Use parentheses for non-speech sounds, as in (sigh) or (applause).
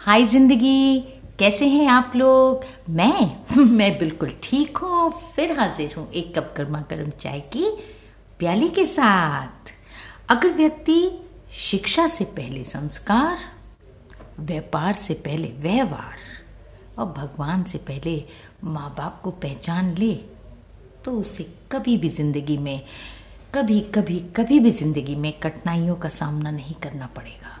हाय ज़िंदगी, कैसे हैं आप लोग? मैं (laughs) मैं बिल्कुल ठीक हूँ, फिर हाजिर हूँ एक कप गर्मा गर्म चाय की प्याली के साथ। अगर व्यक्ति शिक्षा से पहले संस्कार, व्यापार से पहले व्यवहार और भगवान से पहले माँ बाप को पहचान ले तो उसे कभी भी ज़िंदगी में कभी कभी कभी भी ज़िंदगी में कठिनाइयों का सामना नहीं करना पड़ेगा।